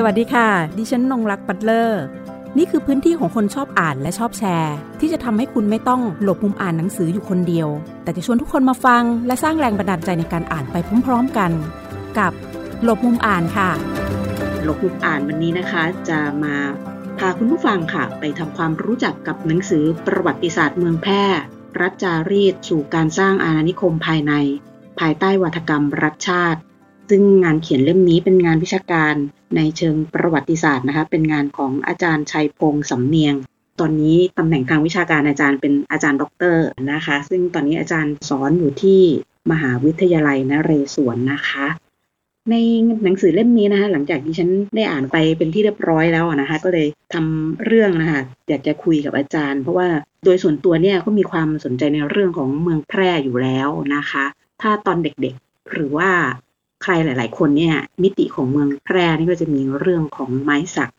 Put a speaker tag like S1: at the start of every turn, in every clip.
S1: สวัสดีค่ะ ดิฉันนงรักปัตเลอร์ นี่คือพื้นที่ของคนชอบอ่านและชอบแชร์ ที่จะทำให้คุณไม่ต้องหลบมุมอ่านหนังสืออยู่คนเดียว แต่จะชวนทุกคนมาฟัง และสร้างแรงบันดาลใจในการอ่านไปพร้อมๆกัน กับหลบมุมอ่านค่ะ
S2: หลบมุมอ่านวันนี้นะคะ จะมาพาคุณผู้ฟังค่ะ ไปทำความรู้จักกับหนังสือประวัติศาสตร์เมืองแพร่รัฐจารีตสู่การสร้างอาณานิคมภายใน ภายใต้วาทกรรมรัฐชาติ ซึ่งงานเขียนเล่มนี้เป็นงานวิชาการในเชิงประวัติศาสตร์นะคะ เป็นงานของอาจารย์ชัยพงษ์สำเนียง ตอนนี้ตำแหน่งทางวิชาการอาจารย์เป็นอาจารย์ด็อกเตอร์นะคะ ซึ่งตอนนี้อาจารย์สอนอยู่ที่มหาวิทยาลัยนเรศวรนะคะ ในหนังสือเล่มนี้นะคะ หลังจากที่ฉันได้อ่านไปเป็นที่เรียบร้อยแล้วนะคะ ก็เลยทำเรื่องนะคะอยากจะคุยกับอาจารย์ เพราะว่าโดยส่วนตัวเนี่ยก็มีความสนใจในเรื่องของเมืองแพร่อยู่แล้วนะคะ ถ้าตอนเด็กๆหรือว่า ใครหลาย ๆ คนเนี่ยมิติของเมืองแพร่นี่ก็จะมีเรื่องของไม้สัก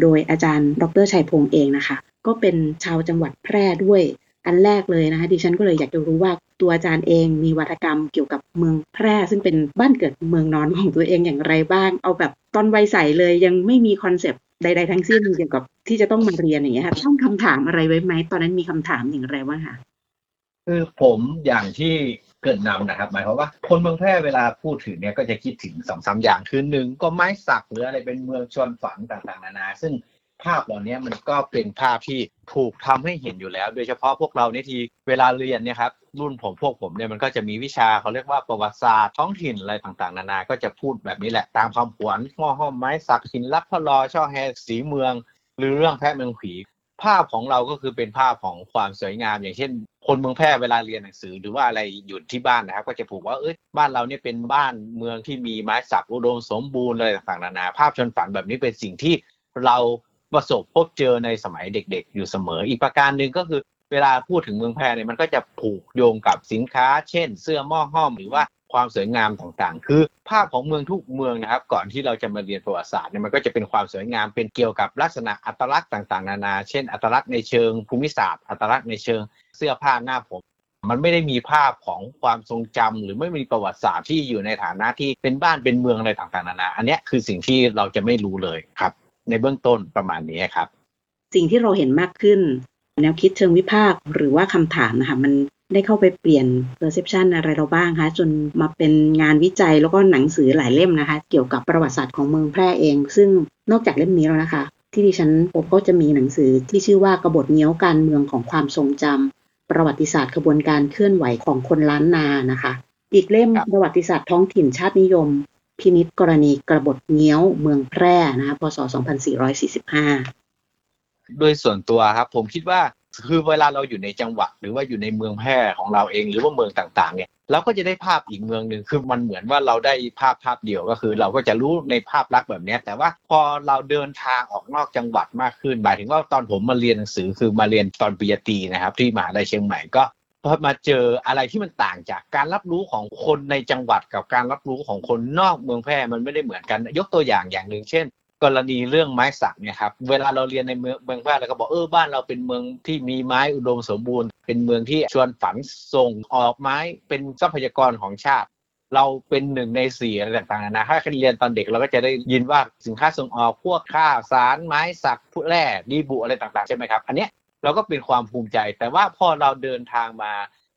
S2: โดยอาจารย์ดรชัยพงษ์เองนะคะ ก็เป็นชาวจังหวัดแพร่ด้วยอันแรกเลยนะคะดิฉันก็เลยอยากจะรู้ว่าตัวอาจารย์เองมีวัฒกรรมเกี่ยวกับเมืองแพร่ ซึ่งเป็นบ้านเกิดเมืองนอนของตัวเองอย่างไรบ้าง เอาแบบตอนวัยใสเลยยังไม่มีคอนเซปต์ใด ๆ ทั้งสิ้นเกี่ยวกับที่จะต้องมาเรียนอย่างเงี้ยค่ะต้องคำถามอะไรไว้ไหมตอนนั้นมีคำถามอย่างไรบ้างคะ
S3: คือผมอย่างที่ เกิดนำนะครับ หมายความว่าคนเมืองแพร่เวลาพูดถึงเนี่ยก็จะคิดถึงสองสาอย่างคือหนึ่งก็ไม้สักหรืออะไรเป็นเมืองชนฝันต่างๆนานา ซึ่งภาพเหล่านี้มันก็เป็นภาพที่ถูกทำให้เห็นอยู่แล้ว โดยเฉพาะพวกเราเนี่ทีเวลาเรียนเนี่ยครับรุ่นผมพวกผมเนี่ยมันก็จะมีวิชาเขาเรียกว่าประวัติศาสตร์ท้องถิ่นอะไรต่างๆ นานา ก็จะพูดแบบนี้แหละตามความผวนหม้อห้อมไม้สักหินลับพลอช่อแฮสีเมือง หรือเรื่องแพะเมืองผีภาพของเราก็คือเป็นภาพของความสวยงาม อย่างเช่น คนเมืองแพร่เวลาเรียนหนังสือหรือว่าอะไรอยู่ที่บ้านนะครับ ก็จะผูกว่าเอ้ยบ้านเราเนี่ยเป็นบ้านเมืองที่มีไม้สักอุดมสมบูรณ์อะไรต่างๆนานาภาพชนฝันแบบนี้เป็นสิ่งที่เราประสบพบเจอในสมัยเด็กๆ อยู่เสมอ อีกประการหนึ่งก็คือเวลาพูดถึงเมืองแพร่เนี่ยมันก็จะผูกโยงกับสินค้า เช่น เสื้อหม้อห้อมหรือว่า ความสวยงามต่างๆ คือภาพของเมืองทุกเมืองนะครับ ก่อนที่เราจะมาเรียนประวัติศาสตร์เนี่ยมันก็จะเป็นความสวยงามเป็นเกี่ยวกับลักษณะอัตลักษณ์ต่างๆ นานา เช่น อัตลักษณ์ในเชิงภูมิศาสตร์ อัตลักษณ์ในเชิงเสื้อผ้าหน้าผม มันไม่ได้มีภาพของความทรงจำหรือไม่มีประวัติศาสตร์ที่อยู่ในฐานะที่เป็นบ้านเป็นเมืองอะไรต่างๆ นานา อันนี้คือสิ่งที่เราจะไม่รู้เลยครับ ในเบื้องต้นประมาณนี้ครับ
S2: สิ่งที่เราเห็นมากขึ้น แนวคิดเชิงวิพากษ์หรือว่าคำถามนะคะมัน ได้เข้าไปเปลี่ยน perception อะไรเราบ้างคะ จนมาเป็นงานวิจัยแล้วก็หนังสือหลายเล่มนะคะ เกี่ยวกับประวัติศาสตร์ของเมืองแพร่เอง ซึ่งนอกจากเล่มนี้แล้วนะคะ ที่ดิฉันพบก็จะมีหนังสือที่ชื่อว่ากบฏเงี้ยวการเมืองของความทรงจำประวัติศาสตร์กระบวนการเคลื่อนไหวของคนล้านนานะคะ อีกเล่มประวัติศาสตร์ท้องถิ่นชาตินิยม พินิจกรณีกระบฏเงี้ยวเมืองแพร่นะคะพศ 2445
S3: โดยส่วนตัวครับผมคิดว่า คือเวลาเราอยู่ในจังหวัดหรือว่าอยู่ในเมืองแพร่ของเราเองหรือว่าเมืองต่างๆเนี่ยเราก็จะได้ภาพอีกเมืองหนึ่งคือมันเหมือนว่าเราได้ภาพภาพเดียวก็คือ เราก็จะรู้ในภาพลักษณ์แบบนี้แต่ว่าพอเราเดินทางออกนอกจังหวัดมากขึ้นหมายถึงว่าตอนผมมาเรียนหนังสือคือมาเรียนตอนปริญญาตรีนะครับ ที่มหาลัยเชียงใหม่ก็พอมาเจออะไรที่มันต่างจากการรับรู้ของคนในจังหวัดกับการรับรู้ของคนนอกเมืองแพร่มันไม่ได้เหมือนกัน ยกตัวอย่างอย่างหนึ่งเช่น กรณีเรื่องไม้สักเนี่ยครับเวลาเราเรียนในเมืองเมืองแพร่เราก็บอกเออบ้านเราเป็นเมืองที่มีไม้อุดมสมบูรณ์ เป็นเมืองที่ชวนฝันส่งออกไม้เป็นทรัพยากรของชาติ เราเป็นหนึ่งในสี่อะไรต่างๆนะถ้าเรียนตอนเด็กเราก็จะได้ยินว่าสินค้าส่งออกพวกข้าวสารไม้สักผู้แร่ดีบุอะไรต่างๆใช่ไหมครับอันเนี้ยเราก็เป็นความภูมิใจ แต่ว่าพอเราเดินทางมา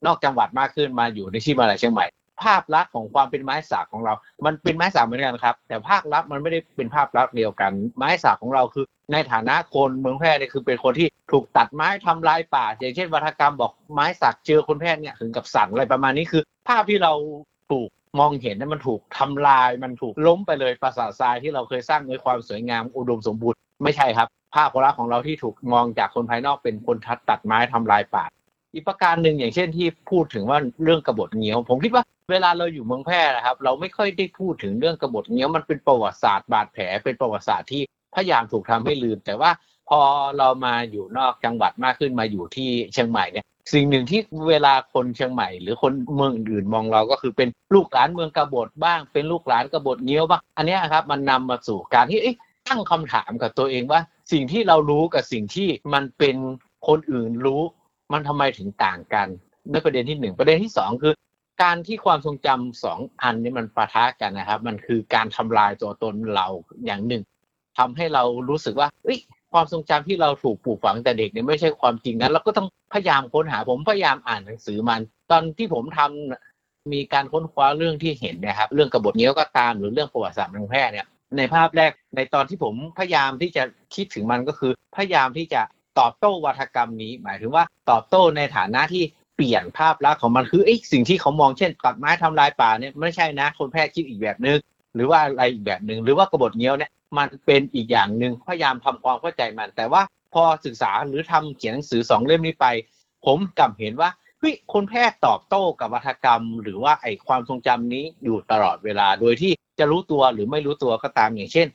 S3: นอกจังหวัดมากขึ้นมาอยู่ในที่มาลัยเชียงใหม่ ภาพลักษณ์ของความเป็นไม้สักของเรา มันเป็นไม้สักเหมือนกันครับ แต่ภาพลักษณ์มันไม่ได้เป็นภาพลักษณ์เดียวกัน ไม้สักของเราคือ ในฐานะคนเมืองแพร่เนี่ยคือเป็นคนที่ถูกตัดไม้ทำลายป่า อย่างเช่นวัฒกรรมบอกไม้สักเจอคนแพร่เนี่ยถึงกับสั่นอะไรประมาณนี้คือ ภาพที่เราถูกมองเห็นนั้นมันถูกทำลาย มันถูกล้มไปเลยปราสาททรายที่เราเคยสร้างด้วยความสวยงามอุดมสมบูรณ์ไม่ใช่ครับ ภาพลักษณ์ของเราที่ถูกมองจากคนภายนอกเป็นคนทัดตัดไม้ทำลายป่า อีกประการหนึ่งอย่างเช่นที่พูดถึงว่าเรื่องกบฏเงี้ยว ผมคิดว่าเวลาเราอยู่เมืองแพร่นะครับ เราไม่ค่อยได้พูดถึงเรื่องกบฏเงี้ยวมันเป็นประวัติศาสตร์บาดแผลเป็นประวัติศาสตร์ที่พยายามถูกทำให้ลืม แต่ว่าพอเรามาอยู่นอกจังหวัดมากขึ้นมาอยู่ที่เชียงใหม่เนี่ยสิ่งหนึ่งที่เวลาคนเชียงใหม่ หรือคนเมืองอื่นมองเราก็คือเป็นลูกหลานเมืองกบฏบ้าง เป็นลูกหลานกบฏเงี้ยวบ้างอันนี้ครับมันนำมาสู่การที่ตั้งคำถามกับตัวเองว่า สิ่งที่เรารู้กับสิ่งที่มันเป็นคนอื่นรู้ มันทำไมถึงต่างกันในประเด็นที่หนึ่งประเด็นที่สองคือ การที่ความทรงจำสองอันนี้มันปะทะกันนะครับ มันคือการทำลายตัวตนเราอย่างหนึ่งทำให้เรารู้สึกว่าเอ้ยความทรงจำที่เราถูกปลูกฝังแต่เด็กเนี่ยไม่ใช่ความจริงนั้นเราก็ต้องพยายามค้นหาผมพยายามอ่านหนังสือมัน ตอนที่ผมทำมีการค้นคว้าเรื่องที่เห็นนะครับ เรื่องกบฏเงี้ยวก็ตามหรือเรื่องประวัติศาสตร์เมืองแพร่เนี่ยในภาพแรกในตอนที่ผมพยายามที่จะคิดถึงมันก็คือ พยายามที่จะ ตอบโต้วัฒกรรมนี้ หมายถึงว่าตอบโต้ในฐานะที่เปลี่ยนภาพลักษณ์ของมันคือไอ้สิ่งที่เขามองเช่นตัดไม้ทำลายป่าเนี่ยไม่ใช่นะ คนแพร่คิดอีกแบบนึงหรือว่าอะไรอีกแบบหนึ่งหรือว่ากบฏเงี้ยวเนี่ยมันเป็นอีกอย่างหนึ่งพยายามทำความเข้าใจมัน แต่ว่าพอศึกษาหรือทำเขียนหนังสือสองเล่มนี้ไป ผมกลับเห็นว่าเฮ้ยคนแพทย์ตอบโต้กับวัฒกรรม หรือว่าไอความทรงจำนี้อยู่ตลอดเวลา โดยที่จะรู้ตัวหรือไม่รู้ตัวก็ตามอย่างเช่น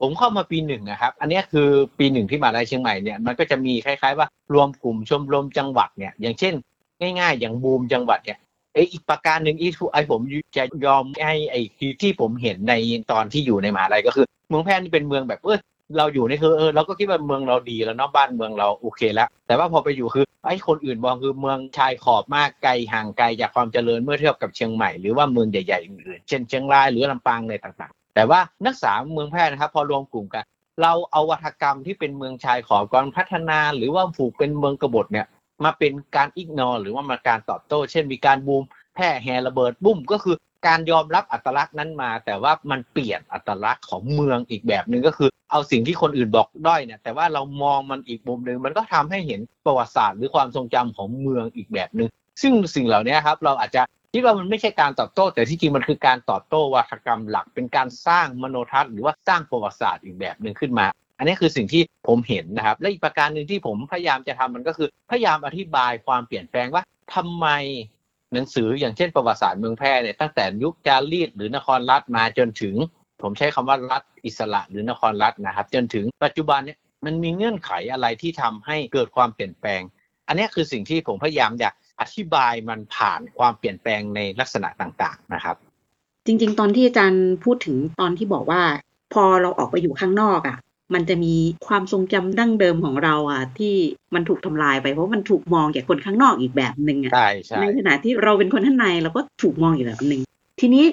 S3: ผมเข้ามาปีหนึ่งนะครับ อันนี้คือปีหนึ่งที่มาได้เชียงใหม่เนี่ยมันก็จะมีคล้ายๆว่ารวมกลุ่มชมรมจังหวัดเนี่ยอย่างเช่น ง่าย ๆ อย่างบูมจังหวัดเนี่ยไออีกประการหนึ่งอีไอผมจะยอมให้ไอที่ผมเห็นในตอนที่อยู่ในมหาลัยก็คือ เมืองแพร่นี่เป็นเมืองแบบเออเราอยู่ในคือเออเราก็คิดว่าเมืองเราดีแล้วเนาะบ้านเมืองเราโอเคแล้ว แต่ว่าพอไปอยู่คือไอ้คนอื่นมองคือเมืองชายขอบมากไกลห่างไกลจากความเจริญเมื่อเทียบกับเชียงใหม่หรือว่าเมืองใหญ่ๆอื่นๆเช่นเชียงรายหรือลำปางอะไรต่าง แต่ว่านักศึกษาเมืองแพร่นะครับ พอรวมกลุ่มกัน เราเอาวัฒกรรมที่เป็นเมืองชายขอบการพัฒนา หรือว่าผูกเป็นเมืองกบฏเนี่ยมาเป็นการอิกนอหรือว่ามาการตอบโต้ เช่นมีการบูมแพร่แฮระเบิดบุ้มก็คือการยอมรับอัตลักษณ์นั้นมา แต่ว่ามันเปลี่ยนอัตลักษณ์ของเมืองอีกแบบหนึ่งก็คือ เอาสิ่งที่คนอื่นบอกด้อยเนี่ยแต่ว่าเรามองมันอีกมุมหนึ่งมันก็ทำให้เห็นประวัติศาสตร์หรือความทรงจำของเมืองอีกแบบหนึ่งซึ่งสิ่งเหล่านี้ครับเราอาจจะ คิดว่ามันไม่ใช่การตอบโต้ แต่ที่จริงมันคือการตอบโต้วัฒกรรมหลัก เป็นการสร้างมโนทัศน์หรือว่าสร้างประวัติศาสตร์อีกแบบหนึ่งขึ้นมา อันนี้คือสิ่งที่ผมเห็นนะครับ และอีกประการหนึ่งที่ผมพยายามจะทำมันก็คือ พยายามอธิบายความเปลี่ยนแปลงว่าทำไมหนังสืออย่างเช่นประวัติศาสตร์เมืองแพร่เนี่ยตั้งแต่ยุคจารีตหรือนครรัฐมาจนถึง ผมใช้คำว่ารัฐอิสระหรือนครรัฐนะครับ จนถึงปัจจุบันเนี่ยมันมีเงื่อนไขอะไรที่ทำให้เกิดความเปลี่ยนแปลง อันนี้คือสิ่งที่ผมพยายามจะ อธิบายมันผ่านความเปลี่ยนแปลงในลักษณะต่างๆนะครับ
S2: จริง ๆ ตอนที่อาจารย์พูดถึงตอนที่บอกว่า พอเราออกไปอยู่ข้างนอกอะ่ะ มันจะมีความทรงจำดั้งเดิมของเราอะ ที่มันถูกทำลายไปเพราะมันถูกมองจากคนข้างนอกอีกแบบหนึ่งอะ
S3: ใช่ใช่
S2: ในขณะที่เราเป็นคนข้างในเราก็ถูกมองอีกแบบหนึ่งทีนี้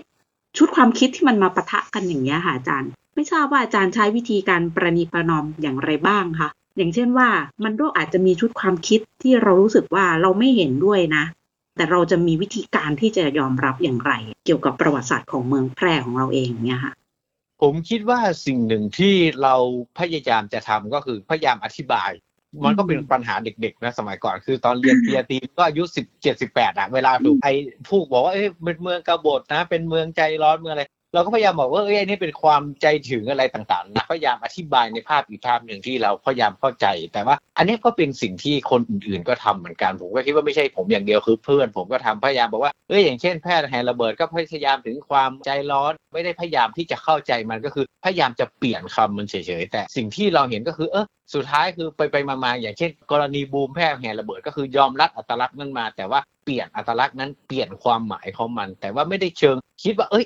S2: ชุดความคิดที่มันมาปะทะกันอย่างนี้ยค่ะอาจารย์ ไม่ทราบว่าอาจารย์ใช้วิธีการประนีประนอมอย่างไรบ้างคะ อย่างเช่นว่ามันก็อาจจะมีชุดความคิดที่เรารู้สึกว่าเราไม่เห็นด้วยนะ แต่เราจะมีวิธีการที่จะยอมรับอย่างไร เกี่ยวกับประวัติศาสตร์ของเมืองแพร่ของเราเองเนี่ยค่ะ
S3: ผมคิดว่าสิ่งหนึ่งที่เราพยายามจะทำก็คือพยายามอธิบาย มันก็เป็นปัญหาเด็กๆนะสมัยก่อนคือตอนเรียนปริญญาตรีก็อายุสิบเจ็ดสิบแปดอะเวลาถูกไอ้พูกบอกว่าเอ้ยเป็นเมืองกบฏนะ เป็นเมืองใจร้อนเมืองอะไร เราก็พยายามบอกว่าเอ้ยอันนี้เป็นความใจถึงอะไรต่างๆนะพยายามอธิบายในภาพอีกภาพหนึ่งที่เราพยายามเข้าใจ แต่ว่า อันนี้ก็เป็นสิ่งที่คนอื่นๆก็ทำเหมือนกันผมก็คิดว่าไม่ใช่ผมอย่างเดียวคือเพื่อน ผมก็ทำพยายามบอกว่าเอ้ยอย่างเช่นแพทย์แฮระเบิดก็พยายามถึงความใจร้อน ไม่ได้พยายามที่จะเข้าใจมันก็คือพยายามจะเปลี่ยนคำมันเฉยๆแต่สิ่งที่เราเห็นก็คือเออสุดท้ายคือไปไปมาๆอย่างเช่น กรณีบูมแพทย์แฮระเบิดก็คือยอมรับอัตลักษณ์นั้นมา แต่ว่าเปลี่ยนอัตลักษณ์นั้นเปลี่ยนความหมายของมัน แต่ว่าไม่ได้เชิงคิดว่าเอ้ย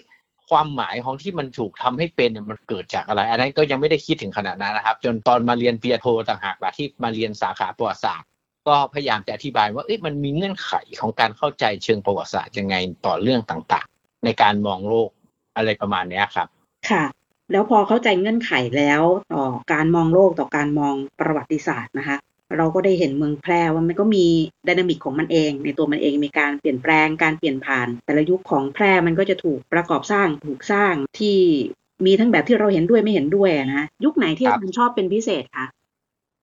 S3: ความหมายของที่มันถูกทำให้เป็นเนี่ยมันเกิดจากอะไร อันนั้นก็ยังไม่ได้คิดถึงขนาดนั้นนะครับ จนตอนมาเรียนปริญญาโทต่างหากละที่มาเรียนสาขาประวัติศาสตร์ ก็พยายามจะอธิบายว่าเอ๊ะมันมีเงื่อนไขของการเข้าใจเชิงประวัติศาสตร์ยังไงต่อเรื่องต่างๆ ในการมองโลกอะไรประมาณนี้ครับ
S2: ค่ะ แล้วพอเข้าใจเงื่อนไขแล้วต่อการมองโลกต่อการมองประวัติศาสตร์นะคะ เราก็ได้เห็นเมืองแพร่ว่ามันก็มีดินามิกของมันเอง ในตัวมันเองมีการเปลี่ยนแปลงการเปลี่ยนผ่าน แต่ละยุคของแพร่มันก็จะถูกประกอบสร้างถูกสร้างที่มีทั้งแบบที่เราเห็นด้วยไม่เห็นด้วยอะนะยุคไหนที่
S3: ครั
S2: อา
S3: บ
S2: จารย์ชอบเป็นพิเศษคะ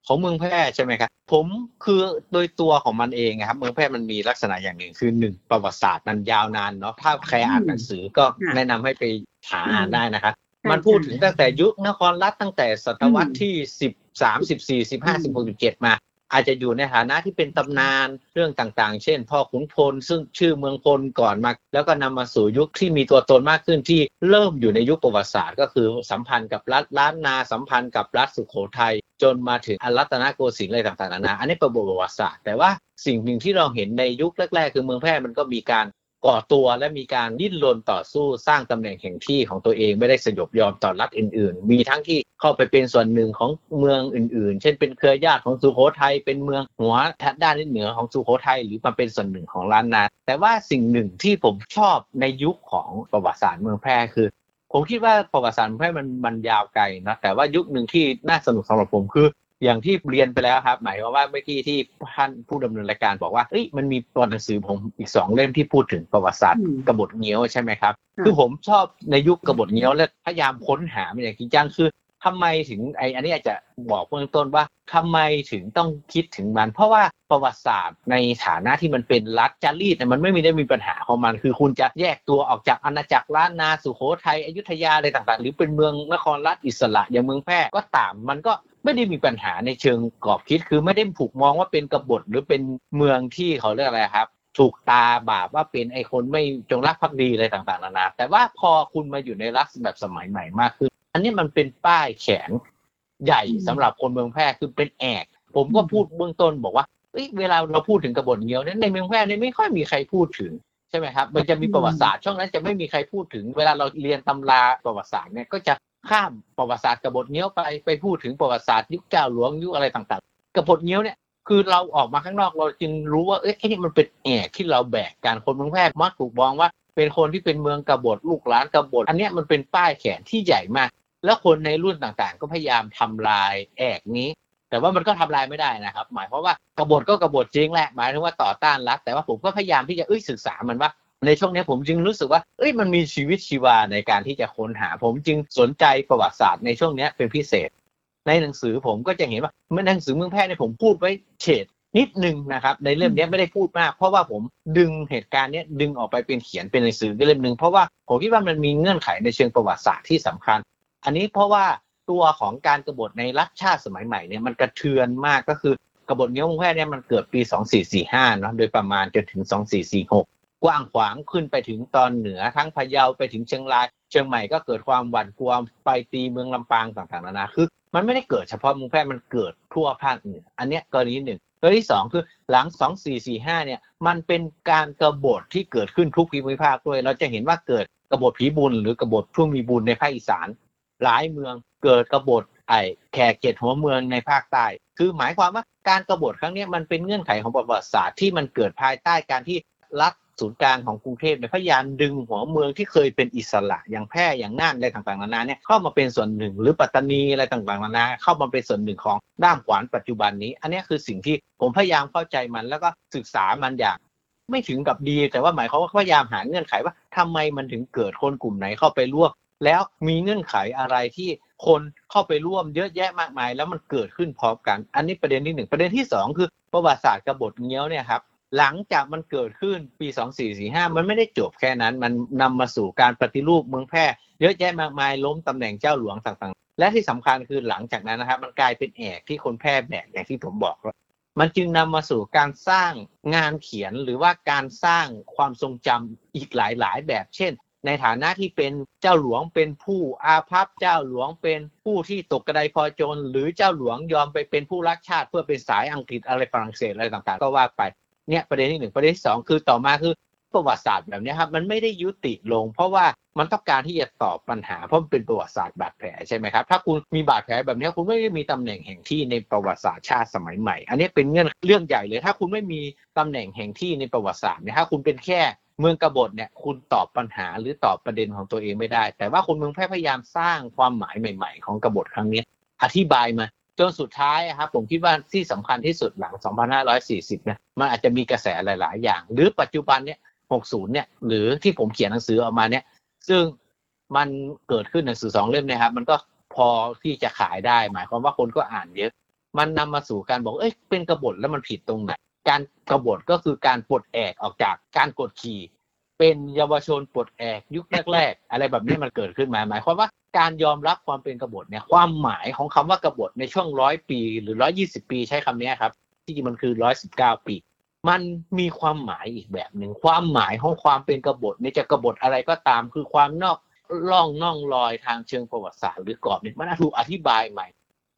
S3: ของเมืองแพร่ใช่ไหมครับผมคือโดยตัวของมันเองนะครับ เมืองแพร่มันมีลักษณะอย่างหนึ่งคือหนึ่งประวัติศาสตร์มันยาวนานเนาะถ้าใครอ่านหนังสือก็แนะนำให้ไปหาอ่านได้นะครับมันพูดถึงตั้งแต่ยุคนครรัฐตั้งแต่ศตวรรษที่สิบ สามสิบสี่สิบห้าสิบหกสิบเจ็ดมา อาจจะอยู่ในฐานะที่เป็นตำนานเรื่องต่างๆ เช่น พ่อขุนพลซึ่งชื่อเมืองพลก่อนมา แล้วก็นำมาสู่ยุคที่มีตัวตนมากขึ้นที่เริ่มอยู่ในยุคประวัติศาสตร์ ก็คือสัมพันธ์กับรัฐล้านนาสัมพันธ์กับรัฐสุโขทัยจนมาถึงอรัตนโกสินทร์อะไรต่างๆนานาอันนี้เป็นประวัติศาสตร์แต่ว่าสิ่งหนึ่งที่เราเห็นในยุคแรก ๆ คือเมืองแพร่มันก็มีการ ก่อตัวและมีการดิ้นรนต่อสู้สร้างตำแหน่งแห่งที่ของตัวเองไม่ได้สยบยอมต่อรัฐอื่น ๆ มีทั้งที่เข้าไปเป็นส่วนหนึ่งของเมืองอื่น ๆ เช่นเป็นเครือญาติของสุโขทัยเป็นเมืองหัวด้านเหนือของสุโขทัยหรือมาเป็นส่วนหนึ่งของล้านนาแต่ว่าสิ่งหนึ่งที่ผมชอบในยุคของประวัติศาสตร์เมืองแพร่คือ ผมคิดว่าประวัติศาสตร์เมืองแพร่มันมันยาวไกลนะแต่ว่ายุคหนึ่งที่น่าสนุกสำหรับผมคือ อย่างที่เรียนไปแล้วครับ หมายความว่าเมื่อกี้ที่ท่านผู้ดำเนินรายการบอกว่าเอ้ยมันมีตัวหนังสือผมอีกสองเล่มที่พูดถึงประวัติศาสตร์
S2: อืม
S3: กบฏเงี้ยวใช่ไหมครับ
S2: ค่ะ
S3: คือผมชอบในยุคกบฏเงี้ยวและพยายามค้นหามันอย่างจริงจังคือ ทำไมถึงไออันนี้อาจจะบอกเบื้องต้นว่าทำไมถึงต้องคิดถึงมัน เพราะว่าประวัติศาสตร์ในฐานะที่มันเป็นรัฐจารีตมันไม่มีได้มีปัญหาของมัน คือคุณจะแยกตัวออกจากอาณาจักรล้านนาสุโขทัยอยุธยาอะไรต่างๆ หรือเป็นเมืองนครรัฐอิสระอย่างเมืองแพร่ก็ตามมันก็ไม่ได้มีปัญหาในเชิงกรอบคิด คือไม่ได้ถูกมองว่าเป็นกบฏหรือเป็นเมืองที่เขาเรียกอะไรครับถูกตาบาปว่าเป็นไอคนไม่จงรักภักดีอะไรต่างๆนานาแต่ว่าพอคุณมาอยู่ในรัฐแบบสมัยใหม่มากขึ้น อันนี้มันเป็นป้ายแขนใหญ่
S2: อืม
S3: สำหรับคนเมืองแพร่คือเป็นแอก ผมก็พูดเบื้องต้นบอกว่าเอ้ยเวลาเราพูดถึงกบฏเงี้ยวเนี่ยในเมืองแพร่เนี่ยไม่ค่อยมีใครพูดถึงใช่ไหมครับ มันจะมีประวัติศาสตร์ช่วงนั้นจะไม่มีใครพูดถึง เวลาเราเรียนตำราประวัติศาสตร์เนี่ยก็จะข้ามประวัติศาสตร์กบฏเงี้ยวไปไปพูดถึงประวัติศาสตร์ยุคเจ้าหลวงยุคอะไรต่างๆกบฏเงี้ยวเนี่ยคือเราออกมาข้างนอกเราจึงรู้ว่าเอ้ยไอ้นี่มันเป็นแอกที่เราแบกการคนเมืองแพร่มักถูกมองว่า เป็นคนที่เป็นเมืองกบฏลูกหลานกบฏอันเนี้ยมันเป็นป้ายแขนที่ใหญ่มาก แล้วคนในรุ่นต่างๆ ก็พยายามทำลายแอกนี้ แต่ว่ามันก็ทำลายไม่ได้นะครับ หมายความว่ากบฏก็กบฏจริงแหละหมายถึงว่าต่อต้านรัฐแต่ว่าผมก็พยายามที่จะเอ้ยศึกษามันว่าในช่วงนี้ผมจึงรู้สึกว่า เอ้ย มันมีชีวิตชีวาในการที่จะค้นหา ผมจึงสนใจประวัติศาสตร์ในช่วงนี้เป็นพิเศษ ในหนังสือผมก็จะเห็นว่าเมื่อหนังสือเมืองแพร่เนี่ยผมพูดไว้เฉดนิดนึงนะครับ ในเล่มเนี้ไม่ได้พูดมาก เพราะว่าผมดึงเหตุการณ์นี้ดึงออกไปเป็นเขียนเป็นหนังสือเล่มหนึ่งเพราะว่าผมคิดว่ามันมีเงื่อนไขในเชิงประวัติศาสตร์ที่สำคัญ อันนี้เพราะว่าตัวของการกบฏในรัฐชาติสมัยใหม่เนี่ยมันกระเทือนมากก็คือกบฏเงี้ยวมงแพร่เนี่ยมันเกิดปี 2445เนาะโดยประมาณจนถึง 2446 กว้างขวางขึ้นไปถึงตอนเหนือทั้งพะเยาไปถึงเชียงราย เชียงใหม่ก็เกิดความหวั่นกลัวไปตีเมืองลำปางต่างๆนานาคือ มันไม่ได้เกิดเฉพาะมืองแพร่มันเกิดทั่วภาคเหนืออันเนี้ยกรณีหนึ่งกรณีสองคือหลัง 2445 เนี่ยมันเป็นการกบฏที่เกิดขึ้นทุกภูมิภาคด้วย เราจะเห็นว่าเกิดกบฏผีบุญหรือกบฏผู้มีบุญในภาคอีสาน หลายเมืองเกิดกบฏไอ้แขกเจ็ดหัวเมืองในภาคใต้ คือหมายความว่าการกบฏครั้งนี้มันเป็นเงื่อนไขของประวัติศาสตร์ที่มันเกิดภายใต้การที่รัฐศูนย์กลางของกรุงเทพเนี่ยพยายามดึงหัวเมืองที่เคยเป็นอิสระอย่างแพร่อย่างน่านอะไรต่างๆนานาเนี่ยเข้ามาเป็นส่วนหนึ่ง หรือปัตตานีอะไรต่างๆนานาเข้ามาเป็นส่วนหนึ่งของด้ามขวานปัจจุบันนี้ อันนี้คือสิ่งที่ผมพยายามเข้าใจมันแล้วก็ศึกษามันอย่างไม่ถึงกับดี แต่ว่าหมายความว่าพยายามหาเงื่อนไขว่าทำไมมันถึงเกิดคนกลุ่มไหนเข้าไปร่วม แล้วมีเงื่อนไขอะไรที่คนเข้าไปร่วมเยอะแยะมากมาย แล้วมันเกิดขึ้นพร้อมกัน อันนี้ประเด็นที่หนึ่งประเด็นที่สองคือประวัติศาสตร์กบฏเงี้ยวเนี่ยครับหลังจากมันเกิดขึ้นปี 2445 มันไม่ได้จบแค่นั้น มันนำมาสู่การปฏิรูปเมืองแพร่เยอะแยะมากมายล้มตำแหน่งเจ้าหลวงต่างๆ และที่สำคัญคือหลังจากนั้นนะครับ มันกลายเป็นแอกที่คนแพร่แบกอย่างที่ผมบอก มันจึงนำมาสู่การสร้างงานเขียนหรือว่าการสร้างความทรงจำอีกหลายๆ แบบ เช่น ในฐานะที่เป็นเจ้าหลวงเป็นผู้อาภัพเจ้าหลวงเป็นผู้ที่ตกกระไดพอโจรหรือเจ้าหลวงยอมไปเป็นผู้รักชาติ เพื่อเป็นสายอังกฤษอะไรฝรั่งเศสอะไรต่างๆ ก็ว่าไปเนี่ยประเด็นที่หนึ่งประเด็นที่สองคือต่อมาคือ ประวัติศาสตร์แบบนี้ครับมันไม่ได้ยุติลง เพราะว่ามันต้องการที่จะตอบปัญหาเพราะมันเป็นประวัติศาสตร์บาดแผลใช่ไหมครับถ้าคุณมีบาดแผลแบบนี้คุณไม่ได้มีตำแหน่งแห่งที่ในประวัติศาสตร์ชาติสมัยใหม่ อันนี้เป็นเงื่อนเรื่องใหญ่เลย ถ้าคุณไม่มีตำแหน่งแห่งที่ในประวัติศาสตร์เนี่ยถ้าคุณเป็นแค่เมืองกบฏเนี่ยคุณตอบปัญหาหรือตอบประเด็นของตัวเองไม่ได้ แต่ว่าคนเมืองแพร่พยายามสร้างความหมายใหม่ ๆ ของกบฏครั้งนี้ อธิบายมาจนสุดท้ายครับผมคิดว่าที่สำคัญที่สุดหลัง 2540เนี่ยมันอาจจะมีกระแสหลาย ๆ อย่าง หรือปัจจุบันเนี่ย 60 เนี่ย หรือที่ผมเขียนหนังสือออกมาเนี่ย ซึ่งมันเกิดขึ้นหนังสือสองเล่มเนี่ยครับ มันก็พอที่จะขายได้ หมายความว่าคนก็อ่านเยอะ มันนำมาสู่การบอก เอ้ย เป็นกบฏแล้วมันผิดตรงไหน การกบฏก็คือการปลดแอกออกจากการกดขี่เป็นเยาวชนปลดแอกยุคแรกๆ อะไรแบบนี้มันเกิดขึ้นมาหมายความว่าการยอมรับความเป็นกบฏเนี่ยความหมายของคำว่ากบฏในช่วงร้อยปี หรือร้อยี่สิบปีใช้คำนี้ครับ ที่จริงมันคือร้อยสิบเก้าปี มันมีความหมายอีกแบบหนึ่งความหมายของความเป็นกบฏเนี่ยจะกบฏอะไรก็ตาม คือความนอกล่องน่องลอยทางเชิงประวัติศาสตร์หรือกรอบเนี่ยมันถูกอธิบายใหม่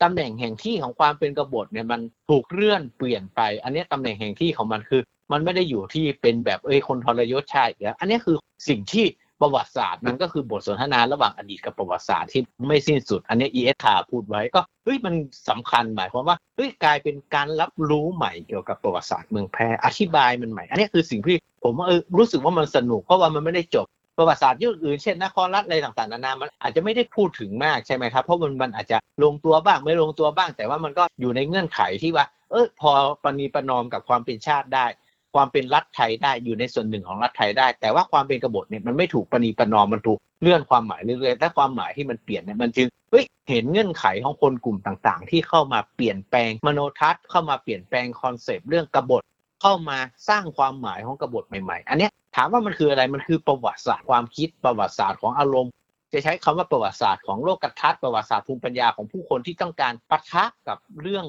S3: ตำแหน่งแห่งที่ของความเป็นกบฏเนี่ยมันถูกเลื่อนเปลี่ยนไป อันนี้ตำแหน่งแห่งที่ของมันคือ มันไม่ได้อยู่ที่เป็นแบบเอ้ยคนทรยศชาติแล้วอันนี้คือสิ่งที่ ประวัติศาสตร์มันก็คือบทสนทนาระหว่างอดีตกับประวัติศาสตร์ที่ไม่สิ้นสุด อันนี้ ES ขาพูดไว้ก็เฮ้ยมันสำคัญหมายความว่าเฮ้ยกลายเป็นการรับรู้ใหม่เกี่ยวกับประวัติศาสตร์เมืองแพร่อธิบายมันใหม่ อันนี้คือสิ่งที่ผมเออรู้สึกว่ามันสนุกเพราะว่ามันไม่ได้จบประวัติศาสตร์ยุคอื่นเช่นนครรัฐอะไรต่างๆนานามันอาจจะไม่ได้พูดถึงมากใช่ไหมครับ เพราะมันมันอาจจะลงตัวบ้างไม่ลงตัวบ้าง แต่ว่ามันก็อยู่ในเงื่อนไขที่ว่า เออพอประนีประนอมกับความเป็นชาติได้ ความเป็นรัฐไทยได้อยู่ในส่วนหนึ่งของรัฐไทยได้ แต่ว่าความเป็นกบฏเนี่ยมันไม่ถูกประนีประนอมมันถูกเลื่อนความหมายเรื่อยๆและความหมายที่มันเปลี่ยนเนี่ยมันจึงเฮ้ยเห็นเงื่อนไขของคนกลุ่มต่างๆ ที่เข้ามาเปลี่ยนแปลงมโนทัศน์เข้ามาเปลี่ยนแปลง concept เรื่องกบฏเข้ามาสร้างความหมายของกบฏใหม่ๆ อันเนี้ยถามว่ามันคืออะไรมันคือประวัติศาสตร์ความคิดประวัติศาสตร์ของอารมณ์ จะใช้คำว่าประวัติศาสตร์ของโลกทัศน์ประวัติศาสตร์ภูมิปัญญาของผู้คนที่ต้องการปะทะกับเรื่อง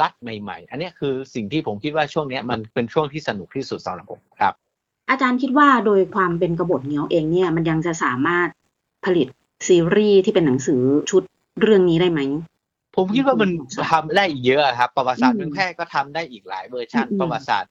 S3: รัฐใหม่ๆ อันนี้คือสิ่งที่ผมคิดว่าช่วงนี้มันเป็นช่วงที่สนุกที่สุดสำหรับผมครับ
S2: อาจารย์คิดว่าโดยความเป็นกบฏเงี้ยวเองเนี่ย มันยังจะสามารถผลิตซีรีส์ที่เป็นหนังสือชุดเรื่องนี้ได้ไหม
S3: ผมคิดว่ามันทำได้เยอะครับ ประวัติศาสตร์เมืองแพร่ก็ทำได้อีกหลายเวอร์ชันประวัติศาสตร์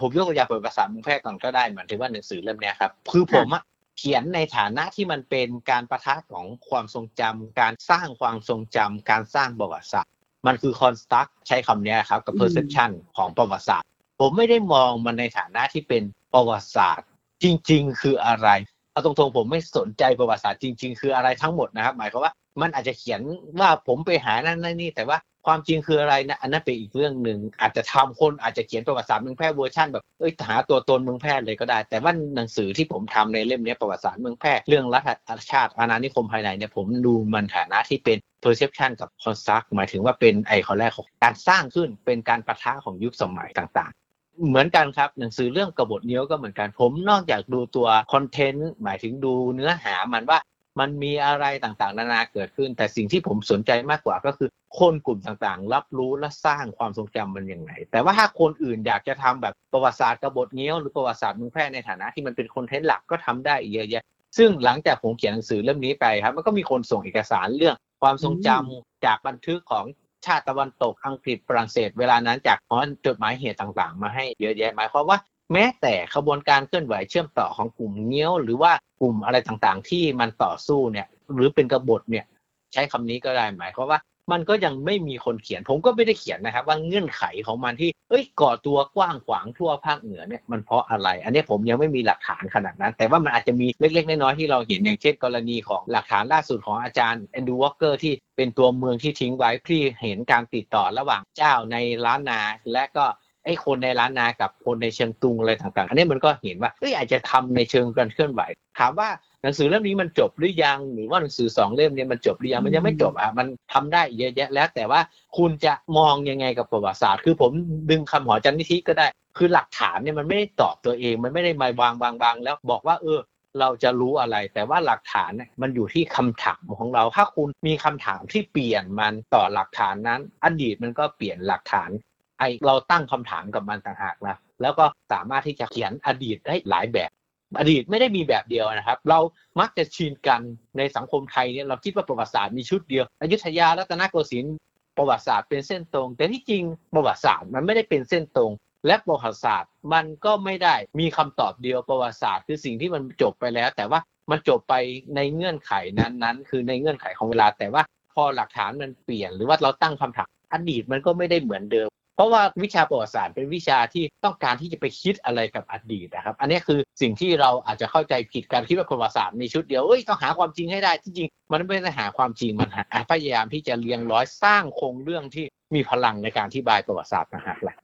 S3: ผมยกตัวอย่างประวัติศาสตร์เมืองแพร่ก่อนก็ได้หมายถึงว่าหนังสือเล่มนี้ครับคือผมอะเขียนในฐานะที่มันเป็นการประทะของความทรงจำการสร้างความทรงจำการสร้างประวัติศาสตร์ มันคือ construct ใช้คำนี้ครับกับ perception ของประวัติศาสตร์ ผมไม่ได้มองมันในฐานะที่เป็นประวัติศาสตร์ จริง ๆ คืออะไรเอาตรงๆผมไม่สนใจประวัติศาสตร์จริง ๆ คืออะไรทั้งหมดนะครับ หมายความว่ามันอาจจะเขียนว่าผมไปหานั่นนั่นนี่แต่ว่า ความจริงคืออะไรนะอันนั้นเป็นอีกเรื่องหนึ่งอาจจะทำคนอาจจะเขียนประวัติศาสตร์เมืองแพร่เวอร์ชันแบบเอ้ยหาตัวตนเมืองแพร่เลยก็ได้ แต่ว่าหนังสือที่ผมทำในเล่มนี้ประวัติศาสตร์เมืองแพร่เรื่องรัฐชาติอาณานิคมภายในเนี่ยผมดูมันฐานะที่เป็น perception กับ construct หมายถึงว่าเป็นไอคอนแรกของการสร้างขึ้นเป็นการประทะของยุคสมัยต่างๆเหมือนกันครับหนังสือเรื่องกบฏเนี้ยวก็เหมือนกันผมนอกจากดูตัวคอนเทนต์หมายถึงดูเนื้อหามันว่า มันมีอะไรต่างๆ นานาเกิดขึ้น แต่สิ่งที่ผมสนใจมากกว่าก็คือ คนกลุ่มต่างๆ รับรู้และสร้างความทรงจำมันอยังไงแต่ว่าถ้าคนอื่นอยากจะทำแบบประวัติศาสตร์กบฏเงี้ยวหรือประวัติศาสตร์มืองแพร่ในฐานะที่มันเป็นคอนเทนต์หลักก็ทำได้เยอะแยะซึ่งหลังจากผมเขียนหนังสือเล่มนี้ไปครับมันก็มีคนส่งเอกสารเรื่องความทรงจำจากบันทึกของชาติตะวันตกอังกฤษฝรั่งเศส เวลานั้นจากหอจดหมายเหตุต่างๆ มาให้เยอะแยะหมายความว่า แม้แต่ขบวนการเคลื่อนไหวเชื่อมต่อของกลุ่มเงี้ยว หรือว่ากลุ่มอะไรต่างๆ ที่มันต่อสู้เนี่ยหรือเป็นกบฏเนี่ยใช้คำนี้ก็ได้หมายความว่ามันก็ยังไม่มีคนเขียน ผมก็ไม่ได้เขียนนะครับ ว่าเงื่อนไขของมันที่เอ้ยก่อตัวกว้างขวางทั่วภาคเหนือเนี่ยมันเพราะอะไร อันนี้ผมยังไม่มีหลักฐานขนาดนั้น แต่ว่ามันอาจจะมีเล็กๆน้อยๆที่เราเห็นอย่างเช่นกรณีของหลักฐานล่าสุดของอาจารย์แอนดูวอเกอร์ที่เป็นตัวเมืองที่ทิ้งไว้ที่เห็นการติดต่อระหว่างเจ้าในล้านนา และก็ ไอ้คนในล้านนากับคนในเชิงตุงอะไรต่างๆ อันนี้มันก็เห็นว่าเอ้ยอาจจะทำในเชิงการเคลื่อนไหว ถามว่าหนังสือเล่มนี้มันจบหรือยังหรือว่าหนังสือสองเล่มนี้มันจบหรือยังมันยังไม่จบอะมันทำได้เยอะแยะแล้ว แต่ว่าคุณจะมองยังไงกับประวัติศาสตร์ คือผมดึงคำหอจันทิธิก็ได้ คือหลักฐานเนี่ยมันไม่ได้ตอบตัวเอง มันไม่ได้มาวางวางวางแล้วบอกว่าเออเราจะรู้อะไร แต่ว่าหลักฐานเนี่ยมันอยู่ที่คำถามของเรา ถ้าคุณมีคำถามที่เปลี่ยนมันต่อหลักฐานนั้น อดีตมันก็เปลี่ยนหลักฐาน ไอเราตั้งคำถามกับมันต่างหากแล้วแล้วก็สามารถที่จะเขียนอดีตได้หลายแบบ อดีตไม่ได้มีแบบเดียวนะครับ เรามักจะชินกันในสังคมไทยเนี่ยเราคิดว่าประวัติศาสตร์มีชุดเดียวอยุธยารัตนโกสินทร์ประวัติศาสตร์เป็นเส้นตรง แต่ที่จริงประวัติศาสตร์มันไม่ได้เป็นเส้นตรง และประวัติศาสตร์มันก็ไม่ได้มีคำตอบเดียวประวัติศาสตร์คือสิ่งที่มันจบไปแล้ว แต่ว่ามันจบไปในเงื่อนไขนั้นๆ คือในเงื่อนไขของเวลาแต่ว่าพอหลักฐานมันเปลี่ยน หรือว่าเราตั้งคำถามอดีตมันก็ไม่ได้เหมือนเดิม เพราะว่าวิชาประวัติศาสตร์เป็นวิชาที่ต้องการที่จะไปคิดอะไรกับอดีตนะครับ อันนี้คือสิ่งที่เราอาจจะเข้าใจผิดการคิดว่าประวัติศาสตร์มีชุดเดียวเอ้ยต้องหาความจริงให้ได้ที่จริง มันไม่ได้หาความจริงมันหาพยายามที่จะเรียงร้อยสร้างโครงเรื่องที่มีพลังในการอธิบายประวัติศาสตร์นะฮะแหละ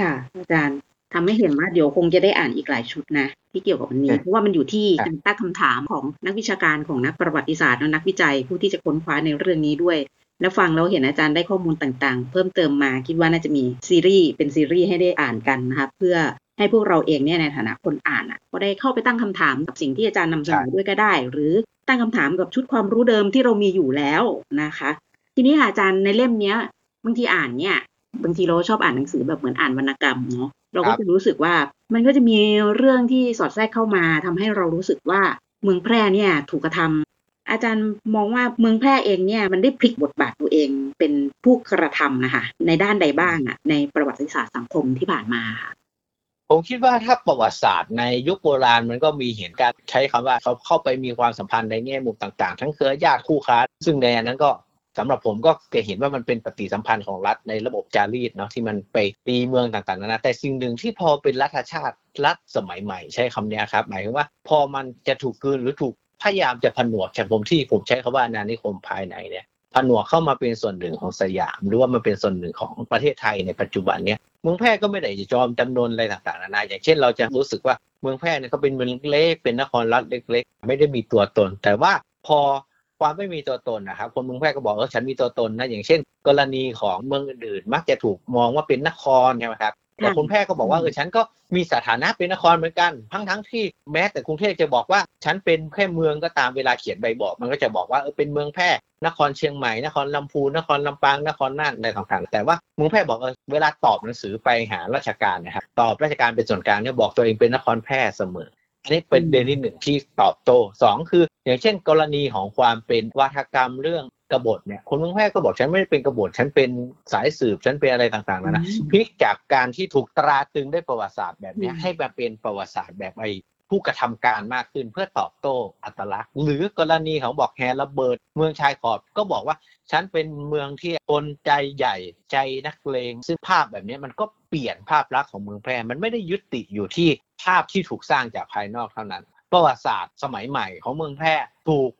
S2: ค่ะอาจารย์ทำให้เห็นว่าเดี๋ยวคงจะได้อ่านอีกหลายชุดนะ ที่เกี่ยวกับวันนี้ เพราะว่ามันอยู่ที่การตั้งคำถามของนักวิชาการของนักประวัติศาสตร์และนักวิจัยผู้ที่จะค้นคว้าในเรื่องนี้ด้วย แล้วฟังเราเห็นอาจารย์ได้ข้อมูลต่างๆ เพิ่มเติมมาคิดว่าน่าจะมีซีรีส์เป็นซีรีส์ให้ได้อ่านกันนะคะเพื่อให้พวกเราเองเนี่ยในฐานะคนอ่านอะก็ได้เข้าไปตั้งคำถามกับสิ่งที่อาจารย์นำเสนอด้วยก็ได้ หรือตั้งคำถามกับชุดความรู้เดิมที่เรามีอยู่แล้วนะคะ ทีนี้ค่ะอาจารย์ในเล่มเนี้ยบางทีอ่านเนี่ยบางทีเราชอบอ่านหนังสือแบบเหมือนอ่านวรรณกรรมเนาะเราก็จะรู้สึกว่ามันก็จะมีเรื่องที่สอดแทรกเข้ามาทำให้เรารู้สึกว่าเมืองแพร่เนี่ยถูกกระทำ อาจารย์มองว่าเมืองแพร่เองเนี่ยมันได้พลิกบทบาทตัวเองเป็นผู้กระทำนะคะในด้านใดบ้างอะในประวัติศาสตร์สังคมที่ผ่านมาค่ะ
S3: ผมคิดว่าถ้าประวัติศาสตร์ในยุคโบราณมันก็มีเห็นการใช้คำว่าเขาเข้าไปมีความสัมพันธ์ในแง่มุมต่างๆ ทั้งเครือญาติคู่ค้า ซึ่งในนั้นก็สำหรับผมก็จะเห็นว่ามันเป็นปฏิสัมพันธ์ของรัฐในระบบจารีตเนาะที่มันไปตีเมืองต่างๆนานาแต่สิ่งหนึ่งที่พอเป็นรัฐชาติรัฐสมัยใหม่ใช้คำนี้ครับหมายถึงว่าพอมันจะถูกกืนหรือถูก พยายามจะผนวกจากผมที่ผมใช้คำว่าอานิคมภายในเนี่ยผนวกเข้ามาเป็นส่วนหนึ่งของสยาม หรือว่ามันเป็นส่วนหนึ่งของประเทศไทยในปัจจุบันเนี้ยเมืองแพร่ก็ไม่ได้จะจอมจำนวนอะไรต่างๆนานาอย่างเช่นเราจะรู้สึกว่าเมืองแพร่เนี่ยก็เป็นเมืองเล็กเป็นนครรัฐเล็ก ๆ ไม่ได้มีตัวตน แต่ว่าพอความไม่มีตัวตนนะครับคนเมืองแพร่ก็บอกเออฉันมีตัวตนนะอย่างเช่น กรณีของเมืองอื่นๆมักจะถูกมองว่าเป็นนครใช่ไหมครับ แต่คนแพร่ก็บอกว่าเออฉันก็มีสถานะเป็นนครเหมือนกัน ทั้งทั้งที่แม้แต่กรุงเทพจะบอกว่า ฉันเป็นแค่เมืองก็ตามเวลาเขียนใบบอก มันก็จะบอกว่าเออเป็นเมืองแพร่นครเชียงใหม่นครลำพูนนครลำปางนครน่านอะไรต่างๆแต่ว่าเมืองแพร่บอกเออเวลาตอบหนังสือไปหาราชการนะครับตอบราชการเป็นส่วนกลางเนี่ยบอกตัวเองเป็นนครแพร่เสมอ อันนี้เป็นเดนที่หนึ่งที่ตอบโต้สองคือ อย่างเช่น กรณีของความเป็นวาทกรรมเรื่อง กบฏเนี่ยคนเมืองแพร่ก็บอกฉันไม่ได้เป็นกบฏฉันเป็นสายสืบฉันเป็นอะไรต่างๆนะนะพลิกจากการที่ถูกตราตึงด้วยประวัติศาสตร์แบบนี้ให้มาเป็นประวัติศาสตร์แบบไอ้ผู้กระทำการมากขึ้นเพื่อตอบโต้อัตลักษณ์ หรือกรณีของบอกแฮระเบิด เมืองชายขอบก็บอกว่าฉันเป็นเมืองที่คนใจใหญ่ใจนักเลง ซึ่งภาพแบบนี้มันก็เปลี่ยนภาพลักษณ์ของเมืองแพร่มันไม่ได้ยุติอยู่ที่ภาพที่ถูกสร้างจากภายนอกเท่านั้น ประวัติศาสตร์สมัยใหม่ของเมืองแพร่ถูก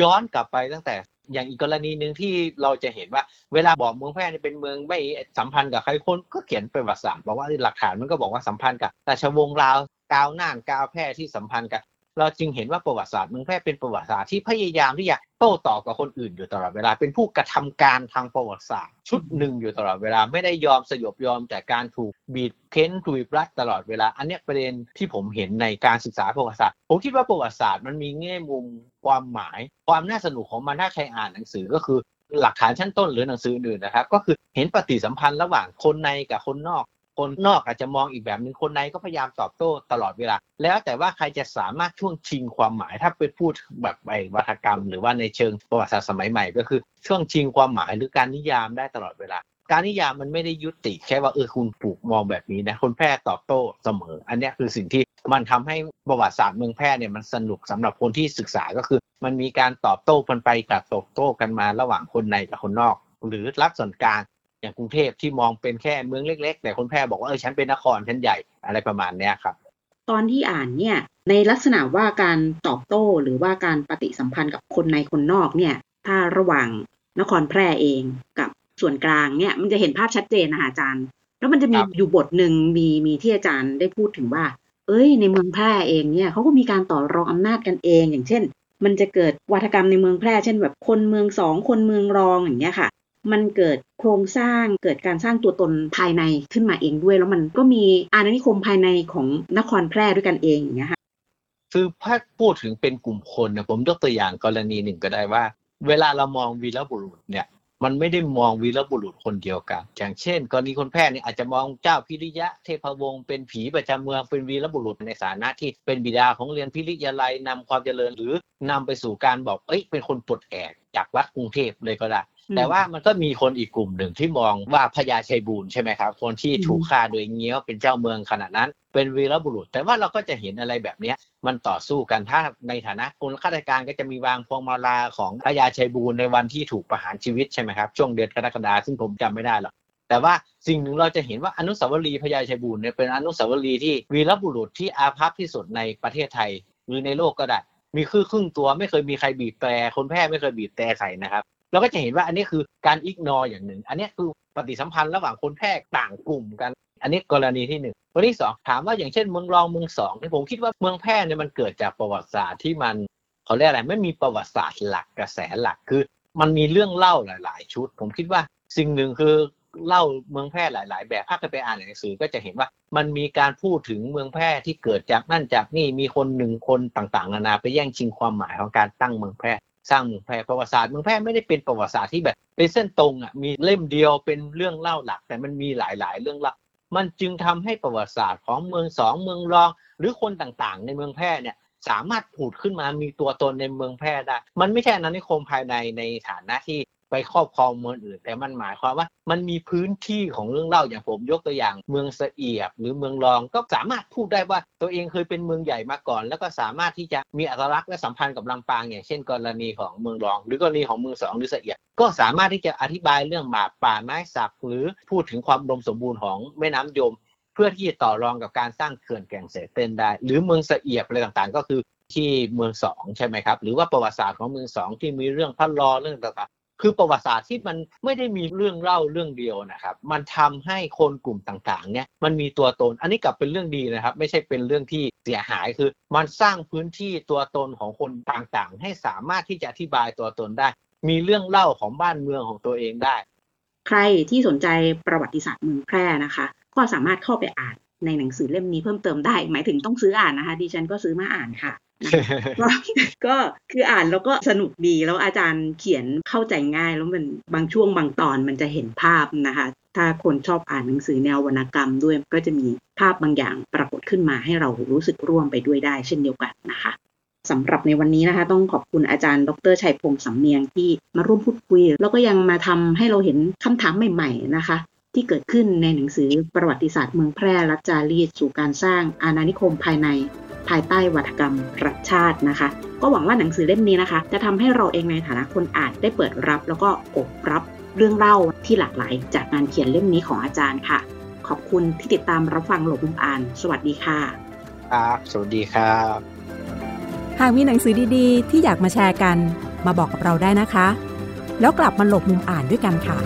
S3: ย้อนกลับไปตั้งแต่ อย่างอีกกรณีหนึ่งที่เราจะเห็นว่า เวลาบอกเมืองแพร่เป็นเมืองไม่สัมพันธ์กับใครคนก็เขียนเป็นประวัติศาสตร์บอกว่าหลักฐานมันก็บอกว่าสัมพันธ์กับราชวงศ์ลาวกาวน่านกาวแพร่ที่สัมพันธ์กับ เราจึงเห็นว่าประวัติศาสตร์เมืองแพร่เป็นประวัติศาสตร์ที่พยายามที่จะโต้ตอบกับคนอื่นอยู่ตลอดเวลา เป็นผู้กระทำการทางประวัติศาสตร์ ชุดหนึ่งอยู่ตลอดเวลาไม่ได้ยอมสยบยอมแต่การถูกบีบเค้นถูกรัดตลอดเวลา อันนี้ประเด็นที่ผมเห็นในการศึกษาประวัติศาสตร์ ผมคิดว่าประวัติศาสตร์มันมีแง่มุมความหมาย ความน่าสนุกของมันถ้าใครอ่านหนังสือก็คือหลักฐานชั้นต้นหรือหนังสืออื่นนะครับ ก็คือเห็นปฏิสัมพันธ์ระหว่างคนในกับคนนอก คนนอกอาจจะมองอีกแบบหนึ่งคนในก็พยายามตอบโต้ตลอดเวลา แล้วแต่ว่าใครจะสามารถช่วงชิงความหมาย ถ้าไปพูดแบบไอ้วัฒกรรม หรือว่าในเชิงประวัติศาสตร์สมัยใหม่ ก็คือช่วงชิงความหมายหรือการนิยามได้ตลอดเวลาการนิยามมันไม่ได้ยุติแค่ว่าเออคุณถูกมองแบบนี้นะคนแพร่ตอบโต้เสมอ อันนี้คือสิ่งที่มันทำให้ประวัติศาสตร์เมืองแพร่เนี่ยมันสนุกสำหรับคนที่ศึกษาก็คือ มันมีการตอบโต้กันไปกับตอบโต้กันมาระหว่างคนในกับคนนอก หรือรัฐส่วนกลาง อย่างกรุงเทพที่มองเป็นแค่เมืองเล็ก ๆ แต่คนแพร่บอกว่าเออฉันเป็นนครฉันใหญ่อะไรประมาณเนี้ยครับ
S2: ตอนที่อ่านเนี่ยในลักษณะว่าการตอบโต้หรือว่าการปฏิสัมพันธ์กับคนในคนนอกเนี่ย ถ้าระหว่างนครแพร่เองกับส่วนกลางเนี่ยมันจะเห็นภาพชัดเจนนะคะอาจารย์ แล้วมันจะมีอยู่บทหนึ่งมีมีที่อาจารย์ได้พูดถึงว่า เอ้ย ในเมืองแพร่เองเนี่ยเขาก็มีการต่อรองอำนาจกันเอง อย่างเช่น มันจะเกิดวัฒกรรมในเมืองแพร่เช่นแบบคนเมืองสองคนเมืองรองอย่างเงี้ยค่ะ มันเกิดโครงสร้างเกิดการสร้างตัวตนภายในขึ้นมาเองด้วย แล้วมันก็มีอาณานิคมภายในของนครแพร่ด้วยกันเองอย่างเงี้ยค่ะ
S3: คือถ้าพูดถึงเป็นกลุ่มคนนะผมยกตัวอย่างกรณีหนึ่งก็ได้ว่า เวลาเรามองวีรบุรุษเนี่ย มันไม่ได้มองวีรบุรุษคนเดียวกัน อย่างเช่น กรณีคนแพร่เนี่ยอาจจะมองเจ้าพิริยะเทพวงศ์เป็นผีประจำเมืองเป็นวีรบุรุษในฐานะที่เป็นบิดาของเรียนพิริยาลัยนำความเจริญหรือนำไปสู่การบอกเอ้ยเป็นคนปลดแอกจากวัดกรุงเทพเลยก็ได้ แต่ว่ามันก็มีคนอีกกลุ่มหนึ่งที่มองว่าพญาชัยบูรณ์ใช่ไหมครับ คนที่ถูกฆ่าโดยเงี้ยวเป็นเจ้าเมืองขณะนั้น เป็นวีรบุรุษ แต่ว่าเราก็จะเห็นอะไรแบบเนี้ยมันต่อสู้กันถ้าในฐานะคนข้าราชการก็จะมีวางพวงมาลาของพญาชัยบูรณ์ในวันที่ถูกประหารชีวิตใช่ไหมครับช่วงเดือนกรกฎาคมซึ่งผมจำไม่ได้หรอกแต่ว่าสิ่งหนึ่งเราจะเห็นว่าอนุสาวรีย์พญาชัยบูรณ์เนี่ยเป็นอนุสาวรีย์ที่วีรบุรุษที่อาภัพที่สุดในประเทศไทยหรือในโลกก็ได้มีคือครึ่งตัวไม่เคยมีใครบีบแตรคนแพร่ไม่เคยบีบแตรใครนะครับ เราก็จะเห็นว่าอันนี้คือการอิกนออย่างหนึ่ง อันนี้คือปฏิสัมพันธ์ระหว่างคนแพร่ต่างกลุ่มกัน อันนี้กรณีที่หนึ่งกรณีสองถามว่าอย่างเช่นเมืองรองเมืองสองที่ผมคิดว่าเมืองแพร่เนี่ยมันเกิดจากประวัติศาสตร์ที่มันเขาเรียกอะไรไม่มีประวัติศาสตร์หลักกระแสหลักคือ มันมีเรื่องเล่าหลาย ๆ ชุด ผมคิดว่าสิ่งหนึ่งคือเล่าเมืองแพร่หลาย ๆ แบบถ้าไปอ่านหนังสือก็จะเห็นว่ามันมีการพูดถึงเมืองแพร่ที่เกิดจากนั่นจากนี่มีคนหนึ่งคนต่าง ๆ นานาไปแย่งชิงความหมายของการตั้งเมืองแพร่ สร้างเมืองแพร่ประวัติศาสตร์เมืองแพร่ไม่ได้เป็นประวัติศาสตร์ที่แบบ เป็นเส้นตรงอะมีเล่มเดียวเป็นเรื่องเล่าหลัก แต่มันมีหลาย ๆ เรื่องเล่ามันจึงทำให้ประวัติศาสตร์ของเมืองสองเมืองรอง หรือคนต่างๆ ในเมืองแพร่เนี่ยสามารถผุดขึ้นมามีตัวตนในเมืองแพร่ได้ มันไม่ใช่อนานิคมภายในในฐานะที่ ไปครอบครองเมืองอื่น แต่มันหมายความว่า มันมีพื้นที่ของเรื่องเล่าอย่างผมยกตัวอย่าง เมืองเสียบหรือเมืองรองก็สามารถพูดได้ว่าตัวเองเคยเป็นเมืองใหญ่มาก่อน แล้วก็สามารถที่จะมีอัตลักษณ์และสัมพันธ์กับลำปางอย่างเช่น กรณีของเมืองรอง หรือกรณีของเมืองสองหรือเสียบก็สามารถที่จะอธิบายเรื่องหมาป่าไม้สักหรือพูดถึงความรมสมบูรณ์ของแม่น้ำยม เพื่อที่จะต่อรองกับการสร้างเขื่อนแก่งเสเต้นได้ หรือเมืองเสียบอะไรต่างๆ ก็คือที่เมืองสองใช่ไหมครับ หรือว่าประวัติศาสตร์ของเมืองสองที่มีเรื่องพันลอเรื่องต่างๆ คือประวัติศาสตร์ที่มันไม่ได้มีเรื่องเล่าเรื่องเดียวนะครับ มันทำให้คนกลุ่มต่างๆเนี่ยมันมีตัวตน อันนี้กลับเป็นเรื่องดีนะครับ ไม่ใช่เป็นเรื่องที่เสียหายคือ มันสร้างพื้นที่ตัวตนของคนต่างๆ ให้สามารถที่จะอธิบายตัวตนได้ มีเรื่องเล่าของบ้านเมืองของตัวเองได้
S2: ใครที่สนใจประวัติศาสตร์เมืองแพร่นะคะ ก็สามารถเข้าไปอ่าน ในหนังสือเล่มนี้เพิ่มเติมได้ หมายถึงต้องซื้ออ่านนะคะ ดิฉันก็ซื้อมาอ่านค่ะก็ก็คืออ่านแล้วก็สนุกดีแล้วอาจารย์เขียนเข้าใจง่ายแล้วมันบางช่วงบางตอนมันจะเห็นภาพนะคะ ถ้าคนชอบอ่านหนังสือแนววรรณกรรมด้วยก็จะมีภาพบางอย่างปรากฏขึ้นมาให้เรารู้สึกร่วมไปด้วยได้ เช่นเดียวกันนะคะสำหรับในวันนี้นะคะ ต้องขอบคุณอาจารย์ ดรชัยพงษ์สำเนียงที่มาร่วมพูดคุย แล้วก็ยังมาทำให้เราเห็นคำถามใหม่ ๆ นะคะ ที่เกิดขึ้นในหนังสือประวัติศาสตร์เมืองแพร่รัชจารีตสู่การสร้างอาณานิคมภายใน ภายใต้วัฒกรรมรัฐชาตินะคะ ก็หวังว่าหนังสือเล่มนี้นะคะ จะทำให้เราเองในฐานะคนอ่านได้เปิดรับ แล้วก็อบรับเรื่องเล่าที่หลากหลาย จากงานเขียนเล่มนี้ของอาจารย์ค่ะ ขอบคุณที่ติดตามรับฟังหลบมุมอ่าน สวัสดีค่ะ
S3: ครับสวัสดีครับ
S1: หากมีหนังสือดีๆ ที่อยากมาแชร์กัน มาบอกกับเราได้นะคะ แล้วกลับมาหลบมุมอ่านด้วยกันค่ะ